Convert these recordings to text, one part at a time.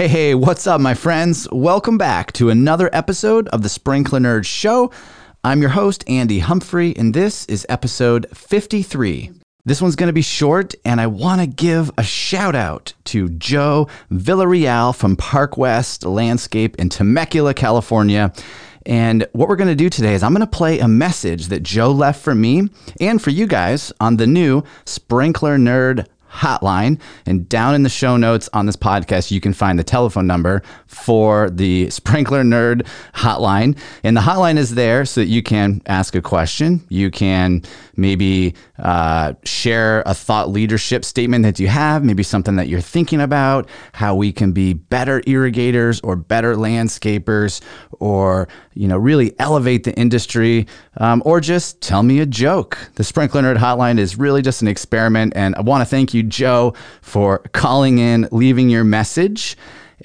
Hey, hey, what's up, my friends? Welcome back to another episode of the Sprinkler Nerd Show. I'm your host, Andy Humphrey, and this is episode 53. This one's going to be short, and I want to give a shout out to Joe Villarreal from Park West Landscape in Temecula, California. And what we're going to do today is I'm going to play a message that Joe left for me and for you guys on the new Sprinkler Nerd hotline. And down in the show notes on this podcast, you can find the telephone number for the Sprinkler Nerd hotline. And the hotline is there so that you can ask a question. You can maybe uh, share a thought leadership statement that you have, maybe something that you're thinking about, how we can be better irrigators or better landscapers, or you know really elevate the industry, um, or just tell me a joke. The Sprinkler Nerd Hotline is really just an experiment, and I want to thank you, Joe, for calling in, leaving your message,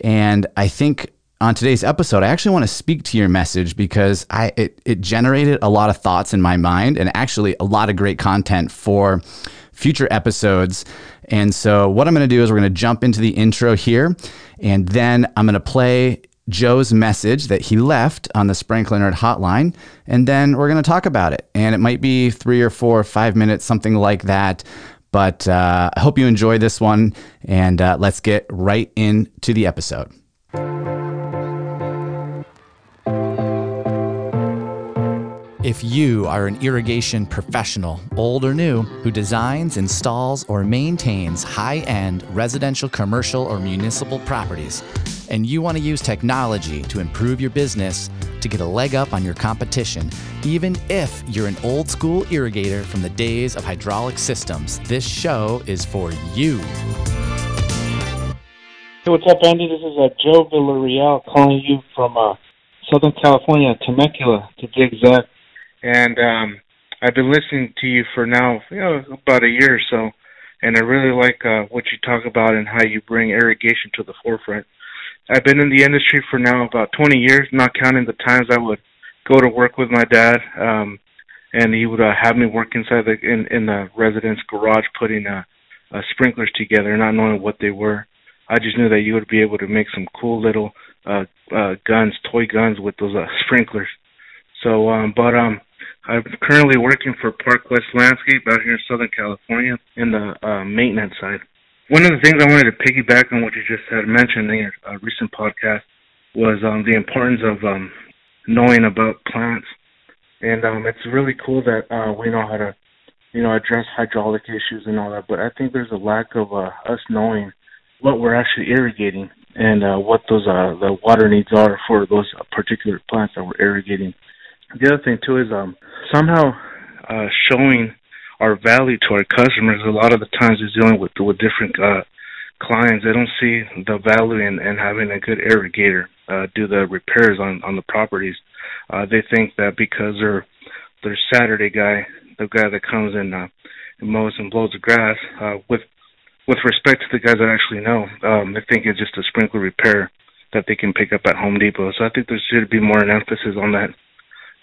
and I think on today's episode, I actually want to speak to your message because I it, it generated a lot of thoughts in my mind and actually a lot of great content for future episodes. And so what I'm going to do is we're going to jump into the intro here and then I'm going to play Joe's message that he left on the Sprinkler Nerd hotline and then we're going to talk about it. And it might be 3 or 4 or 5 minutes something like that. But uh, I hope you enjoy this one and uh, let's get right into the episode. If you are an irrigation professional, old or new, who designs, installs, or maintains high end residential, commercial, or municipal properties, and you want to use technology to improve your business to get a leg up on your competition, even if you're an old school irrigator from the days of hydraulic systems, this show is for you. Hey, what's up, Andy? This is uh, Joe Villarreal calling you from uh, Southern California, Temecula, to be exact and um, I've been listening to you for now, you know, about a year or so, and I really like uh, what you talk about and how you bring irrigation to the forefront. I've been in the industry for now about 20 years, not counting the times I would go to work with my dad, um, and he would uh, have me work inside the in in the residence garage putting uh, uh, sprinklers together, not knowing what they were. I just knew that you would be able to make some cool little uh, uh, guns, toy guns with those uh, sprinklers. So, um, but um, I'm currently working for Park West Landscape out here in Southern California in the uh, maintenance side. One of the things I wanted to piggyback on what you just had mentioned in your uh, recent podcast was um, the importance of um, knowing about plants, and um, it's really cool that uh, we know how to, you know, address hydraulic issues and all that. But I think there's a lack of uh, us knowing what we're actually irrigating and uh, what those uh, the water needs are for those particular plants that we're irrigating the other thing too is um somehow uh showing our value to our customers a lot of the times is dealing with with different uh clients. They don't see the value in, in having a good irrigator uh do the repairs on on the properties. Uh they think that because they're their saturday guy the guy that comes and uh and mows and blows the grass uh with with respect to the guys that actually know um they think it's just a sprinkler repair that they can pick up at Home Depot. So I think there should be more an emphasis on that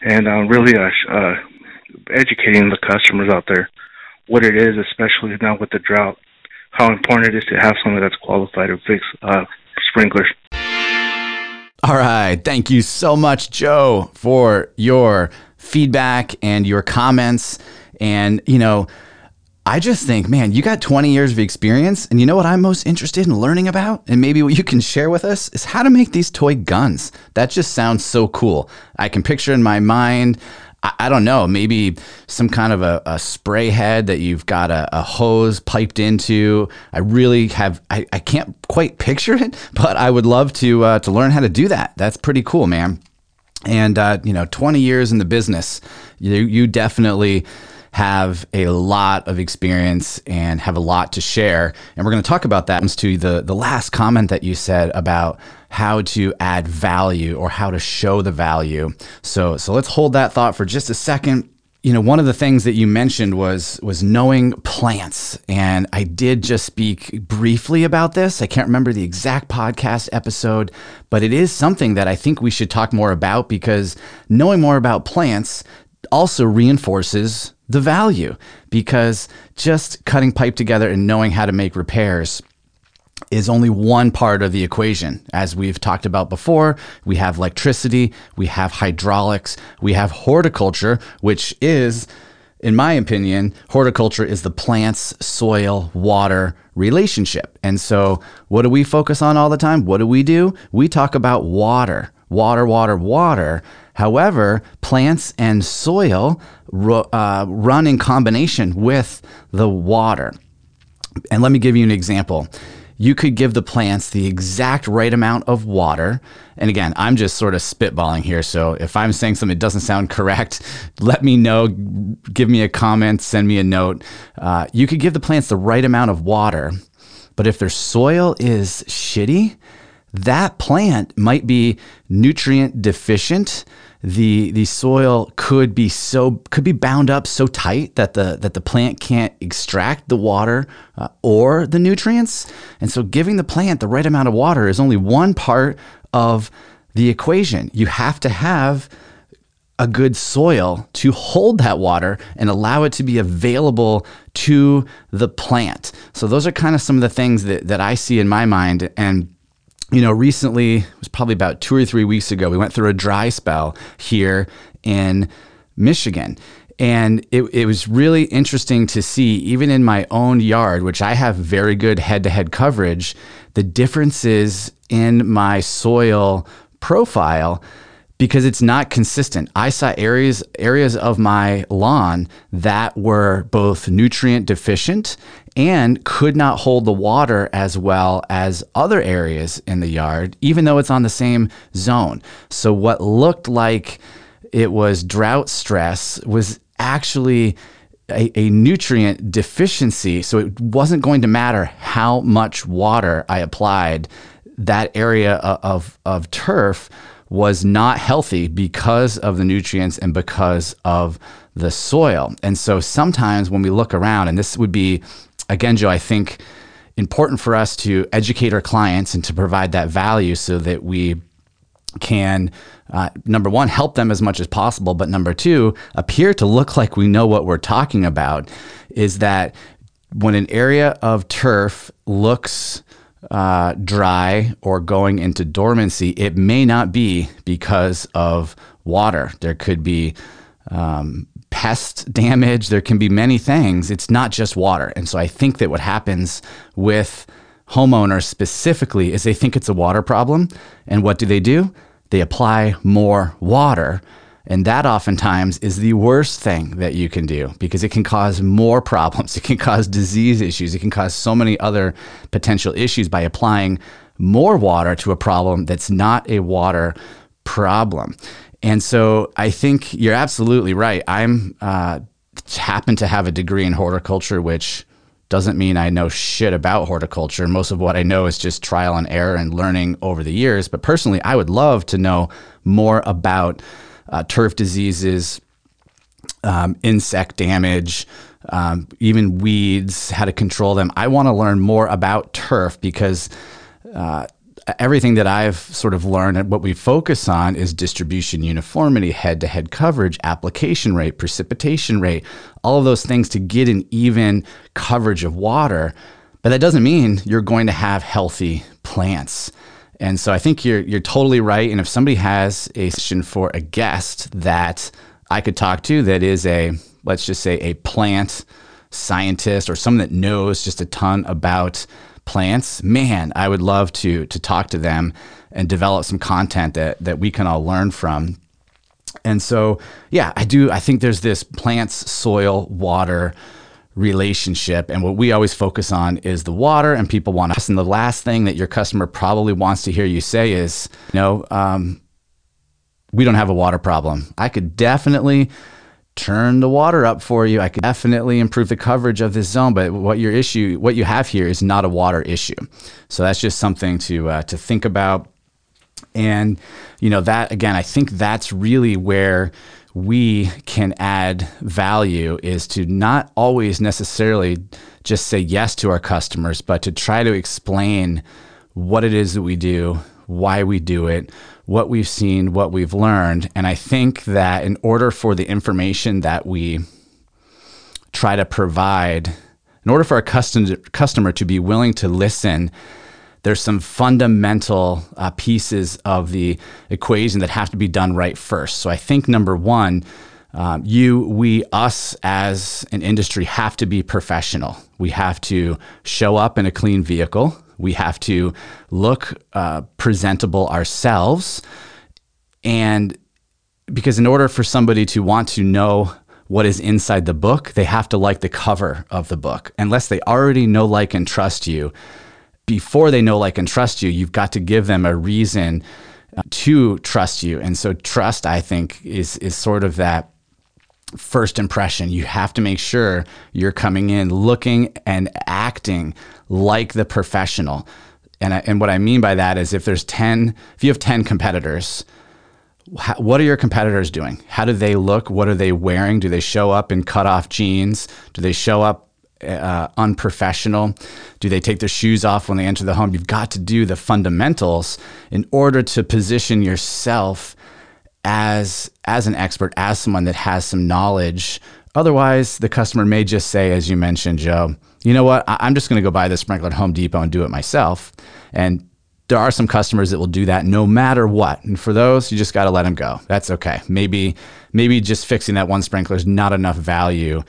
and uh, really uh, uh, educating the customers out there what it is, especially now with the drought, how important it is to have someone that's qualified to fix uh, sprinklers. All right. Thank you so much, Joe, for your feedback and your comments. And, you know, I just think, man, you got 20 years of experience. And you know what I'm most interested in learning about? And maybe what you can share with us is how to make these toy guns. That just sounds so cool. I can picture in my mind, I, I don't know, maybe some kind of a, a spray head that you've got a, a, hose piped into. I really have, I, I can't quite picture it, but I would love to, uh, to learn how to do that. That's pretty cool, man. And, uh, you know, 20 years in the business, you, you definitely have a lot of experience and have a lot to share. And we're going to talk about that comes to the, the last comment that you said about how to add value or how to show the value. So, so let's hold that thought for just a second you know one of the things that you mentioned was was knowing plants and i did just speak briefly about this i can't remember the exact podcast episode but it is something that i think we should talk more about because knowing more about plants also reinforces the value because just cutting pipe together and knowing how to make repairs is only one part of the equation. As we've talked about before, we have electricity, we have hydraulics, we have horticulture, which is, in my opinion, horticulture is the plants, soil, water relationship. And so, what do we focus on all the time? What do we do? We talk about water, water, water, water. However, plants and soil uh, run in combination with the water. And let me give you an example you could give the plants the exact right amount of water. And again, I'm just sort of spitballing here. So if I'm saying something that doesn't sound correct, let me know. Give me a comment, send me a note. Uh, you could give the plants the right amount of water, but if their soil is shitty, that plant might be nutrient deficient. The the soil could be so could be bound up so tight that the that the plant can't extract the water uh, or the nutrients. And so giving the plant the right amount of water is only one part of the equation. You have to have a good soil to hold that water and allow it to be available to the plant. So those are kind of some of the things that, that i see in my mind. And you know, recently, it was probably about two or three weeks ago, we went through a dry spell here in Michigan. And it, it was really interesting to see, even in my own yard, which I have very good head to head coverage, the differences in my soil profile because it's not consistent. I saw areas areas of my lawn that were both nutrient deficient and could not hold the water as well as other areas in the yard, even though it's on the same zone. So, what looked like it was drought stress was actually a, a, nutrient deficiency. So, it wasn't going to matter how much water I applied, that area of, of, turf was not healthy because of the nutrients and because of the soil. And so sometimes when we look around, and this would be again, Joe, I think important for us to educate our clients and to provide that value so that we can uh, number one help them as much as possible but number two appear to look like we know what we're talking about is that when an area of turf looks uh, dry or going into dormancy it may not be because of water. There could be um, pest damage. There can be many things. It's not just water. And so I think that what happens with homeowners specifically is they think it's a water problem. And what do they do? They apply more water. And that oftentimes is the worst thing that you can do because it can cause more problems. It can cause disease issues. It can cause so many other potential issues by applying more water to a problem that's not a water problem. And so I think you're absolutely right. I'm uh, happen to have a degree in horticulture, which doesn't mean I know shit about horticulture. Most of what I know is just trial and error and learning over the years. But personally, I would love to know more about uh, turf diseases, um, insect damage, um, even weeds, how to control them. I want to learn more about turf because. Uh, everything that I've sort of learned and what we focus on is distribution uniformity, head to head coverage, application rate, precipitation rate, all of those things to get an even coverage of water. But that doesn't mean you're going to have healthy plants. And so I think you're you're totally right. And if somebody has a session for a guest that I could talk to that is a let's just say a plant scientist or someone that knows just a ton about plants, man, I would love to to talk to them and develop some content that that we can all learn from. And so, yeah, I do. I think there's this plants, soil, water relationship, and what we always focus on is the water. And people want us. And the last thing that your customer probably wants to hear you say is, you know, um, we don't have a water problem. I could definitely turn the water up for you. I could definitely improve the coverage of this zone, but what your issue, what you have here is not a water issue. So that's just something to uh, to think about. And you know that again, I think that's really where we can add value is to not always necessarily just say yes to our customers, but to try to explain what it is that we do, why we do it, what we've seen, what we've learned. And I think that in order for the information that we try to provide, in order for a customer, to be willing to listen there's some fundamental uh, pieces of the equation that have to be done right first. So I think number one, um, you, we, us as an industry have to be professional. We have to show up in a clean vehicle. We have to look uh, presentable ourselves. And because in order for somebody to want to know what is inside the book, they have to like the cover of the book. Unless they already know, like, and trust you, before they know, like, and trust you, you've got to give them a reason uh, to trust you. And so, trust, I think, is is sort of that first impression. You have to make sure you're coming in looking and acting like the professional. And, I, and what I mean by that is if there's 10, if you have 10 competitors, what are your competitors doing? How do they look? What are they wearing? Do they show up in cut off jeans? Do they show up uh, unprofessional? Do they take their shoes off when they enter the home? You've got to do the fundamentals in order to position yourself as as an expert, as someone that has some knowledge. Otherwise, the customer may just say, as you mentioned, Joe, you know what? I- am just going to go buy the sprinkler at Home Depot and do it myself. And there are some customers that will do that no matter what. And for those, you just got to let them go. That's okay. Maybe maybe just fixing that one sprinkler is not enough value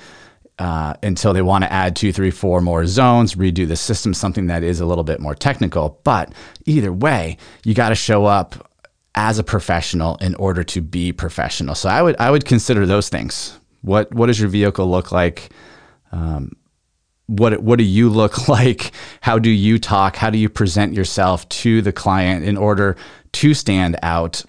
uh, until they want to add two, three, four more zones, redo the system, something that is a little bit more technical. But either way, you got to show up as a professional in order to be professional. So I would I would consider those things. What what does your vehicle look like? Um, what what do you look like? How do you talk? How do you present yourself to the client in order to stand out?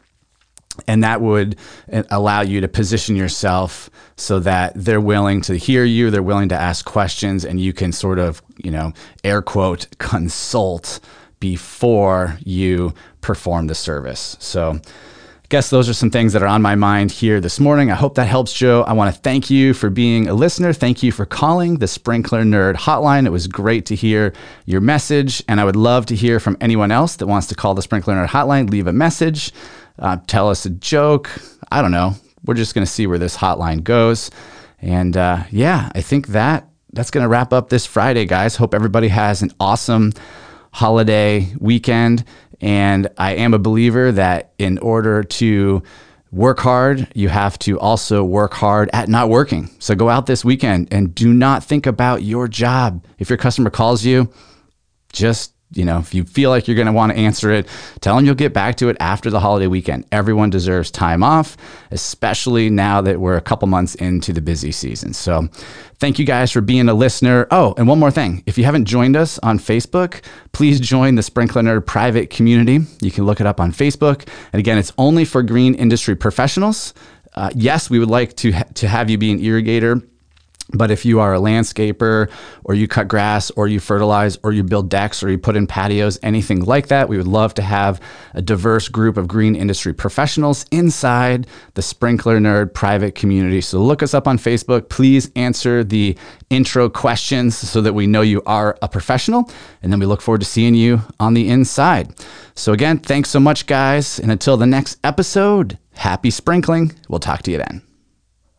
And that would uh, allow you to position yourself so that they're willing to hear you, they're willing to ask questions, and you can sort of, you know, air quote, consult before you perform the service. So, I guess those are some things that are on my mind here this morning. I hope that helps, Joe. I want to thank you for being a listener. Thank you for calling the Sprinkler Nerd Hotline. It was great to hear your message, and I would love to hear from anyone else that wants to call the Sprinkler Nerd Hotline. Leave a message, uh, tell us a joke. I don't know. We're just going to see where this hotline goes. And uh, yeah, I think that that's going to wrap up this Friday, guys. Hope everybody has an awesome holiday weekend. And I am a believer that in order to work hard, you have to also work hard at not working. So go out this weekend and do not think about your job. If your customer calls you, just you know, if you feel like you're going to want to answer it, tell them you'll get back to it after the holiday weekend. Everyone deserves time off, especially now that we're a couple months into the busy season. So, thank you guys for being a listener. Oh, and one more thing if you haven't joined us on Facebook, please join the Sprinkler Nerd private community. You can look it up on Facebook. And again, it's only for green industry professionals. Uh, yes, we would like to, ha- to have you be an irrigator but if you are a landscaper or you cut grass or you fertilize or you build decks or you put in patios, anything like that, we would love to have a diverse group of green industry professionals inside the Sprinkler Nerd private community. So look us up on Facebook. Please answer the intro questions so that we know you are a professional. And then we look forward to seeing you on the inside. So again, thanks so much, guys. And until the next episode, happy sprinkling. We'll talk to you then.